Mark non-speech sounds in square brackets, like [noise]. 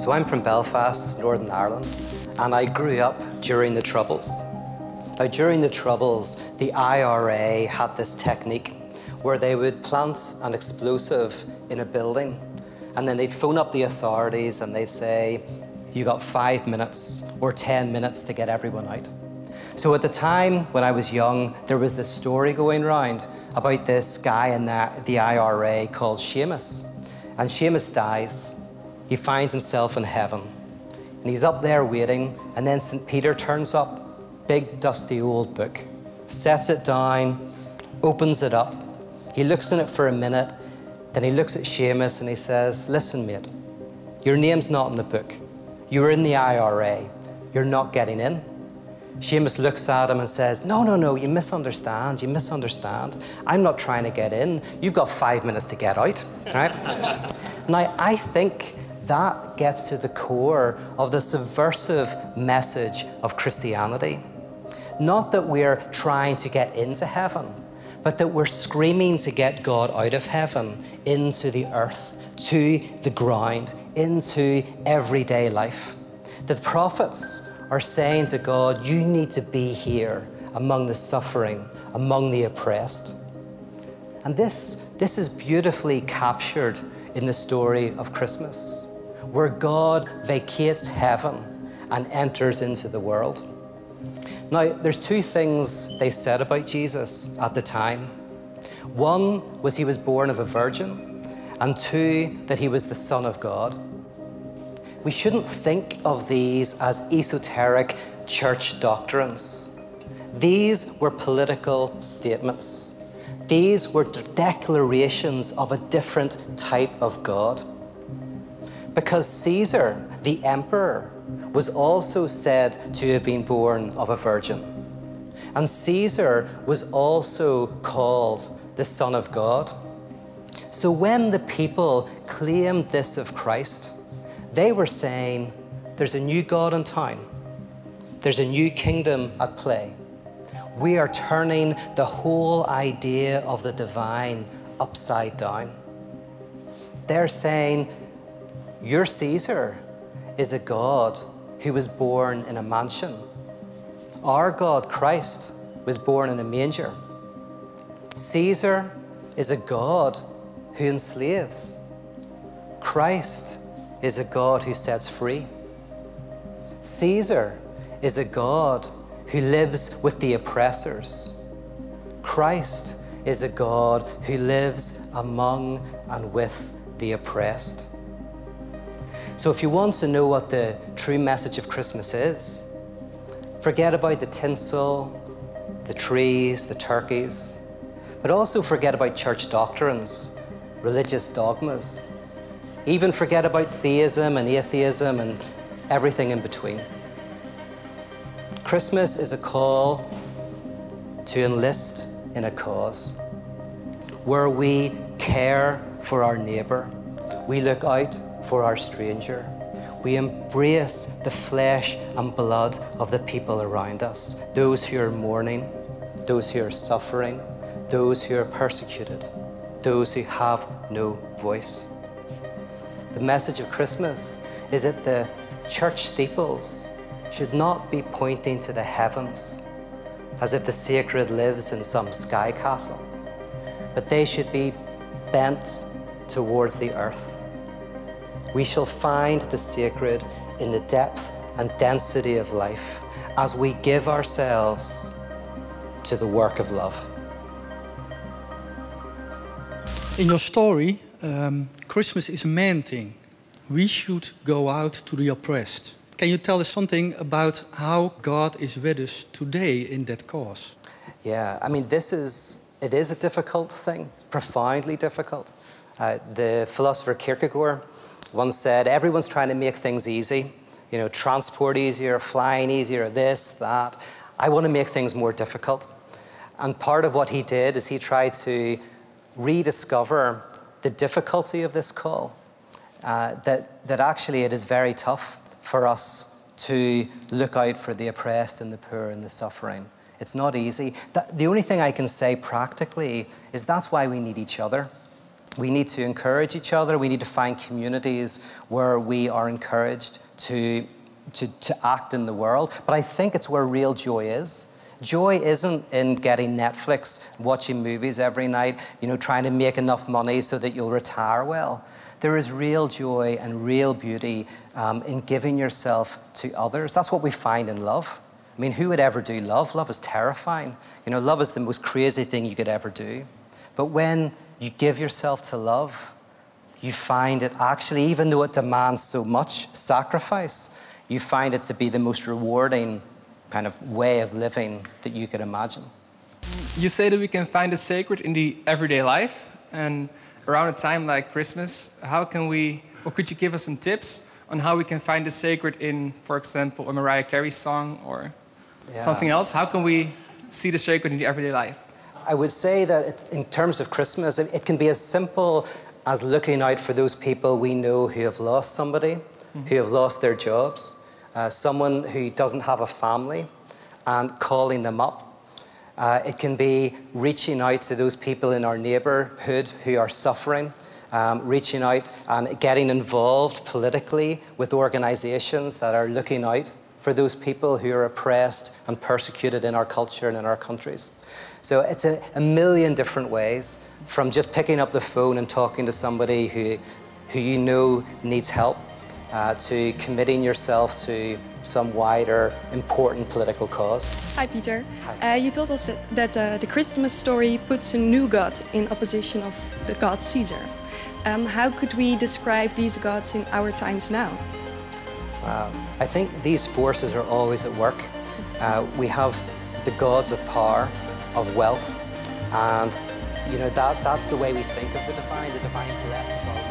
So I'm from Belfast, Northern Ireland, and I grew up during the Troubles. Now, during the Troubles, the IRA had this technique where they would plant an explosive in a building and then they'd phone up the authorities and they'd say, You got five minutes or 10 minutes to get everyone out. So at the time when I was young, there was this story going around about this guy in the, the IRA called Seamus. And Seamus dies. He finds himself in heaven. And he's up there waiting, and then St. Peter turns up, big dusty old book, sets it down, opens it up. He looks in it for a minute, then he looks at Seamus and he says, Listen, mate, your name's not in the book. You're in the IRA. You're not getting in. Seamus looks at him and says, No, no, no, you misunderstand. You misunderstand. I'm not trying to get in. You've got five minutes to get out. Right? [laughs] now, I think that gets to the core of the subversive message of Christianity. Not that we're trying to get into heaven, but that we're screaming to get God out of heaven into the earth, to the ground, into everyday life. The prophets are saying to God, You need to be here among the suffering, among the oppressed. And this, this is beautifully captured in the story of Christmas, where God vacates heaven and enters into the world. Now, there's two things they said about Jesus at the time. One was he was born of a virgin, and two, that he was the Son of God. We shouldn't think of these as esoteric church doctrines. These were political statements. These were declarations of a different type of God. Because Caesar, the emperor, was also said to have been born of a virgin. And Caesar was also called the Son of God. So when the people claimed this of Christ, they were saying, There's a new God in town, there's a new kingdom at play. We are turning the whole idea of the divine upside down. They're saying, Your Caesar is a God who was born in a mansion. Our God, Christ, was born in a manger. Caesar is a God who enslaves. Christ is a God who sets free. Caesar is a God who lives with the oppressors. Christ is a God who lives among and with the oppressed. So, if you want to know what the true message of Christmas is, forget about the tinsel, the trees, the turkeys, but also forget about church doctrines, religious dogmas. Even forget about theism and atheism and everything in between. Christmas is a call to enlist in a cause where we care for our neighbour, we look out for our stranger, we embrace the flesh and blood of the people around us, those who are mourning, those who are suffering, those who are persecuted, those who have no voice. The message of Christmas is that the church steeples should not be pointing to the heavens as if the sacred lives in some sky castle, but they should be bent towards the earth. We shall find the sacred in the depth and density of life as we give ourselves to the work of love. In your story, um, Christmas is a man thing. We should go out to the oppressed. Can you tell us something about how God is with us today in that cause? Yeah, I mean, this is, it is a difficult thing, profoundly difficult. Uh, the philosopher Kierkegaard once said, everyone's trying to make things easy, you know, transport easier, flying easier, this, that. I want to make things more difficult. And part of what he did is he tried to rediscover the difficulty of this call, uh, that, that actually it is very tough for us to look out for the oppressed and the poor and the suffering. It's not easy. the only thing I can say practically is that's why we need each other. We need to encourage each other. We need to find communities where we are encouraged to, to, to act in the world. But I think it's where real joy is. Joy isn't in getting Netflix, watching movies every night, you know, trying to make enough money so that you'll retire well. There is real joy and real beauty um, in giving yourself to others. That's what we find in love. I mean, who would ever do love? Love is terrifying. You know, love is the most crazy thing you could ever do. But when you give yourself to love, you find it actually, even though it demands so much sacrifice, you find it to be the most rewarding kind of way of living that you could imagine. You say that we can find the sacred in the everyday life, and around a time like Christmas, how can we, or could you give us some tips on how we can find the sacred in, for example, a Mariah Carey song or yeah. something else? How can we see the sacred in the everyday life? I would say that it, in terms of Christmas, it, it, can be as simple as looking out for those people we know who have lost somebody, mm -hmm. who have lost their jobs, uh, someone who doesn't have a family and calling them up. Uh, it can be reaching out to those people in our neighborhood who are suffering, um, reaching out and getting involved politically with organizations that are looking out for those people who are oppressed and persecuted in our culture and in our countries. So it's a, a million different ways from just picking up the phone and talking to somebody who, who you know needs help uh, to committing yourself to some wider, important political cause. Hi, Peter. Hi. Uh, you told us that, that uh, the Christmas story puts a new god in opposition of the god Caesar. Um, how could we describe these gods in our times now? Um, I think these forces are always at work. Uh, we have the gods of power, of wealth, and you know that that's the way we think of the divine. The divine blesses us